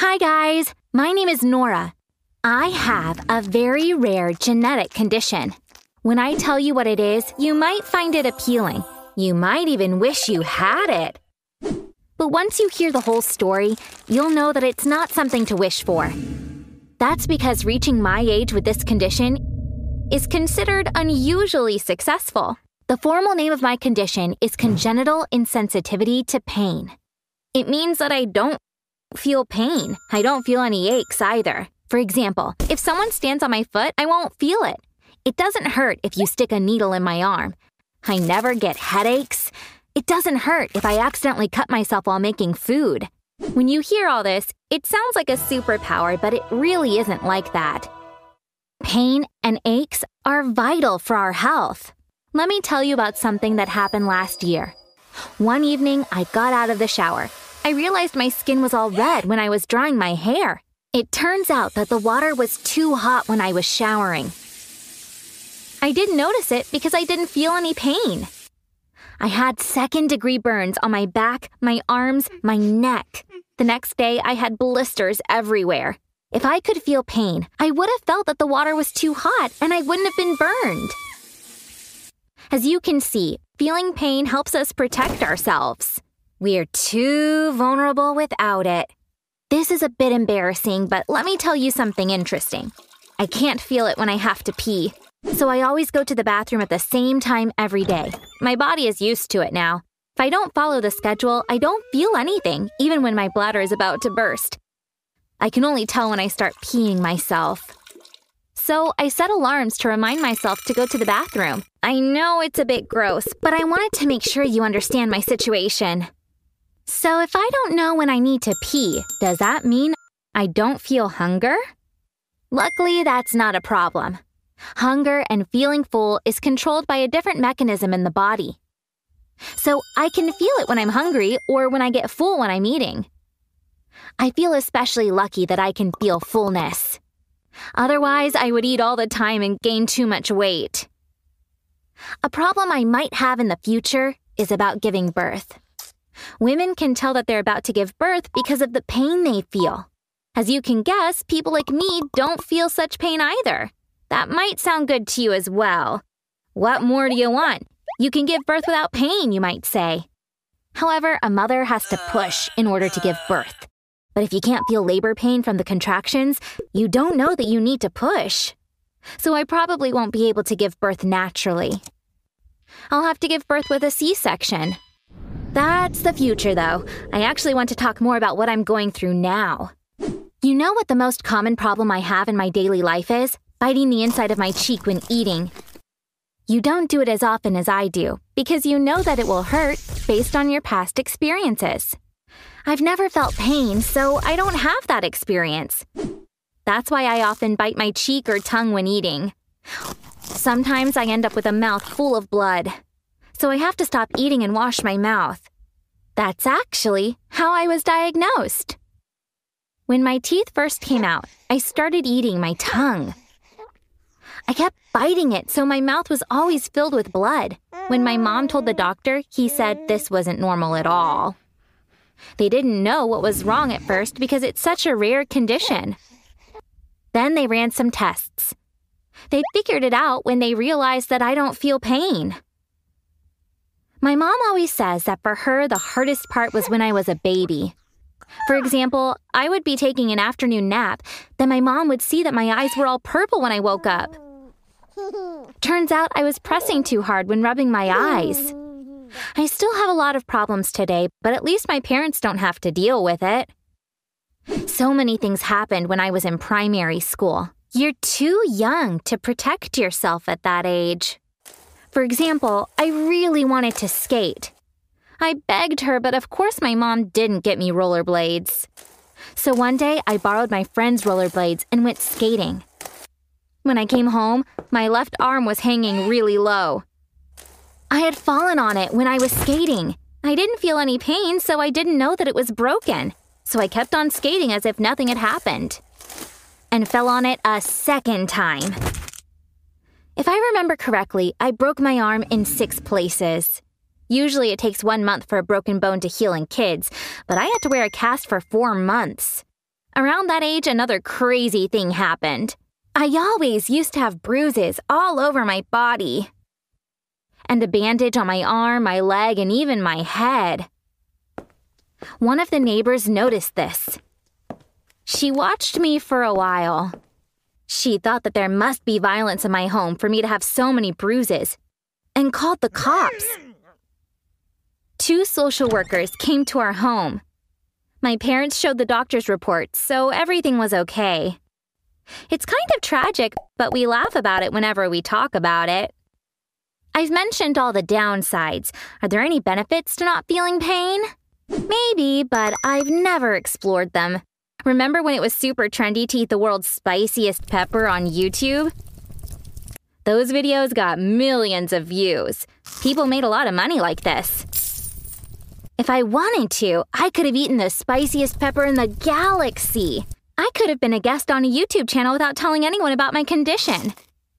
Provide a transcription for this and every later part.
Hi, guys. My name is Nora. I have a very rare genetic condition. When I tell you what it is, you might find it appealing. You might even wish you had it. But once you hear the whole story, you'll know that it's not something to wish for. That's because reaching my age with this condition is considered unusually successful. The formal name of my condition is congenital insensitivity to pain. It means that I don't feel pain. I don't feel any aches either. For example, if someone stands on my foot, I won't feel it. It doesn't hurt if you stick a needle in my arm. I never get headaches. It doesn't hurt if I accidentally cut myself while making food. When you hear all this, it sounds like a superpower, but it really isn't like that. Pain and aches are vital for our health. Let me tell you about something that happened last year. One evening, I got out of the shower. I realized my skin was all red when I was drying my hair. It turns out that the water was too hot when I was showering. I didn't notice it because I didn't feel any pain. I had second degree burns on my back, my arms, my neck. The next day, I had blisters everywhere. If I could feel pain, I would have felt that the water was too hot and I wouldn't have been burned. As you can see, feeling pain helps us protect ourselves. We're too vulnerable without it. This is a bit embarrassing, but let me tell you something interesting. I can't feel it when I have to pee, so I always go to the bathroom at the same time every day. My body is used to it now. If I don't follow the schedule, I don't feel anything, even when my bladder is about to burst. I can only tell when I start peeing myself. So I set alarms to remind myself to go to the bathroom. I know it's a bit gross, but I wanted to make sure you understand my situation. So if I don't know when I need to pee, does that mean I don't feel hunger? Luckily, that's not a problem. Hunger and feeling full is controlled by a different mechanism in the body. So I can feel it when I'm hungry or when I get full when I'm eating. I feel especially lucky that I can feel fullness. Otherwise, I would eat all the time and gain too much weight. A problem I might have in the future is about giving birth. Women can tell that they're about to give birth because of the pain they feel. As you can guess, people like me don't feel such pain either. That might sound good to you as well. What more do you want? You can give birth without pain, you might say. However, a mother has to push in order to give birth. But if you can't feel labor pain from the contractions, you don't know that you need to push. So I probably won't be able to give birth naturally. I'll have to give birth with a C section. That's the future, though. I actually want to talk more about what I'm going through now. You know what the most common problem I have in my daily life is? Biting the inside of my cheek when eating. You don't do it as often as I do because you know that it will hurt based on your past experiences. I've never felt pain, so I don't have that experience. That's why I often bite my cheek or tongue when eating. Sometimes I end up with a mouth full of blood so I have to stop eating and wash my mouth. That's actually how I was diagnosed. When my teeth first came out, I started eating my tongue. I kept biting it, so my mouth was always filled with blood. When my mom told the doctor, he said this wasn't normal at all. They didn't know what was wrong at first because it's such a rare condition. Then they ran some tests. They figured it out when they realized that I don't feel pain. My mom always says that for her, the hardest part was when I was a baby. For example, I would be taking an afternoon nap, then my mom would see that my eyes were all purple when I woke up. Turns out I was pressing too hard when rubbing my eyes. I still have a lot of problems today, but at least my parents don't have to deal with it. So many things happened when I was in primary school. You're too young to protect yourself at that age. For example, I really wanted to skate. I begged her, but of course my mom didn't get me rollerblades. So one day I borrowed my friend's rollerblades and went skating. When I came home, my left arm was hanging really low. I had fallen on it when I was skating. I didn't feel any pain, so I didn't know that it was broken. So I kept on skating as if nothing had happened. And fell on it a second time. If I remember correctly, I broke my arm in six places. Usually it takes one month for a broken bone to heal in kids, but I had to wear a cast for four months. Around that age, another crazy thing happened. I always used to have bruises all over my body. And a bandage on my arm, my leg, and even my head. One of the neighbors noticed this. She watched me for a while. She thought that there must be violence in my home for me to have so many bruises and called the cops. Two social workers came to our home. My parents showed the doctor's report, so everything was okay. It's kind of tragic, but we laugh about it whenever we talk about it. I've mentioned all the downsides. Are there any benefits to not feeling pain? Maybe, but I've never explored them. Remember when it was super trendy to eat the world's spiciest pepper on YouTube? Those videos got millions of views. People made a lot of money like this. If I wanted to, I could have eaten the spiciest pepper in the galaxy. I could have been a guest on a YouTube channel without telling anyone about my condition.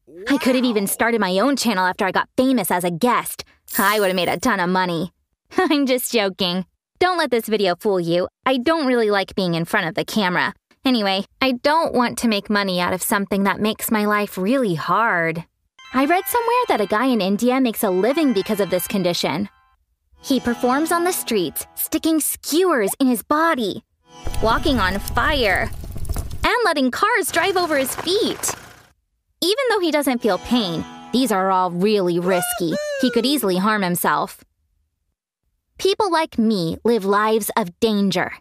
Wow. I could have even started my own channel after I got famous as a guest. I would have made a ton of money. I'm just joking. Don't let this video fool you. I don't really like being in front of the camera. Anyway, I don't want to make money out of something that makes my life really hard. I read somewhere that a guy in India makes a living because of this condition. He performs on the streets, sticking skewers in his body, walking on fire, and letting cars drive over his feet. Even though he doesn't feel pain, these are all really risky. He could easily harm himself. People like me live lives of danger.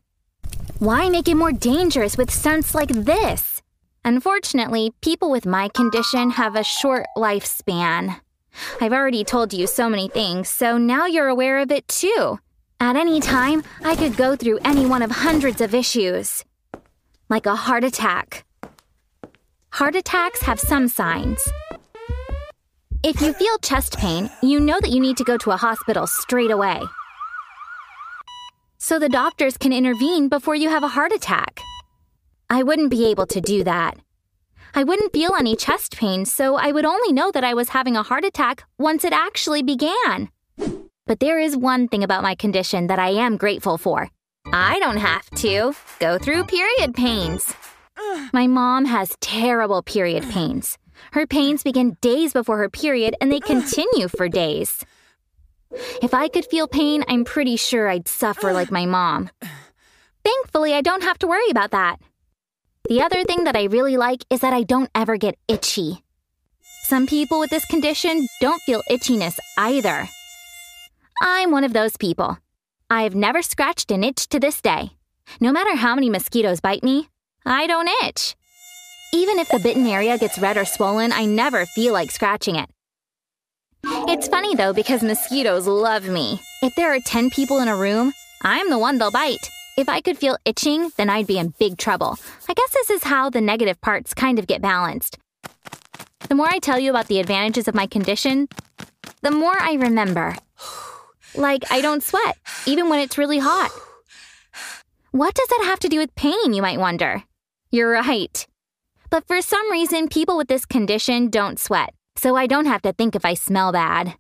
Why make it more dangerous with stunts like this? Unfortunately, people with my condition have a short lifespan. I've already told you so many things, so now you're aware of it too. At any time, I could go through any one of hundreds of issues. Like a heart attack. Heart attacks have some signs. If you feel chest pain, you know that you need to go to a hospital straight away so the doctors can intervene before you have a heart attack. I wouldn't be able to do that. I wouldn't feel any chest pain, so I would only know that I was having a heart attack once it actually began. But there is one thing about my condition that I am grateful for. I don't have to go through period pains. My mom has terrible period pains. Her pains begin days before her period and they continue for days. If I could feel pain, I'm pretty sure I'd suffer like my mom. Thankfully, I don't have to worry about that. The other thing that I really like is that I don't ever get itchy. Some people with this condition don't feel itchiness either. I'm one of those people. I've never scratched an itch to this day. No matter how many mosquitoes bite me, I don't itch. Even if the bitten area gets red or swollen, I never feel like scratching it. It's funny though because mosquitoes love me. If there are 10 people in a room, I'm the one they'll bite. If I could feel itching, then I'd be in big trouble. I guess this is how the negative parts kind of get balanced. The more I tell you about the advantages of my condition, the more I remember. Like, I don't sweat, even when it's really hot. What does that have to do with pain, you might wonder? You're right. But for some reason, people with this condition don't sweat so I don't have to think if I smell bad.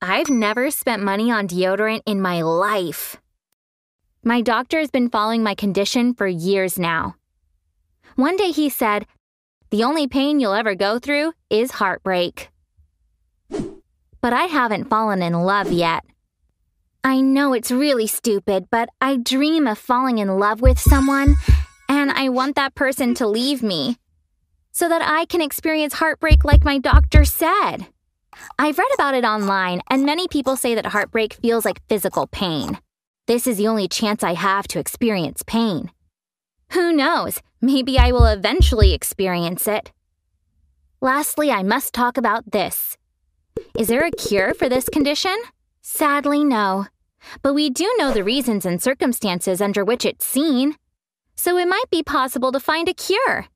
I've never spent money on deodorant in my life. My doctor has been following my condition for years now. One day he said, The only pain you'll ever go through is heartbreak. But I haven't fallen in love yet. I know it's really stupid, but I dream of falling in love with someone, and I want that person to leave me so that I can experience heartbreak like my doctor said. I've read about it online, and many people say that heartbreak feels like physical pain. This is the only chance I have to experience pain. Who knows? Maybe I will eventually experience it. Lastly, I must talk about this. Is there a cure for this condition? Sadly, no. But we do know the reasons and circumstances under which it's seen. So it might be possible to find a cure.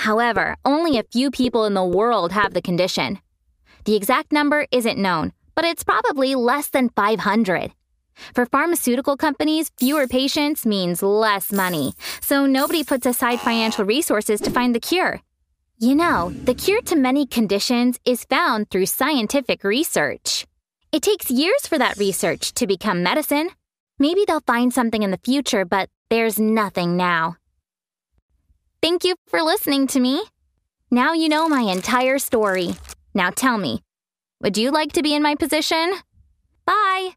However, only a few people in the world have the condition. The exact number isn't known, but it's probably less than 500. For pharmaceutical companies, fewer patients means less money, so nobody puts aside financial resources to find the cure. You know, the cure to many conditions is found through scientific research. It takes years for that research to become medicine. Maybe they'll find something in the future, but there's nothing now. Thank you for listening to me. Now you know my entire story. Now tell me, would you like to be in my position? Bye.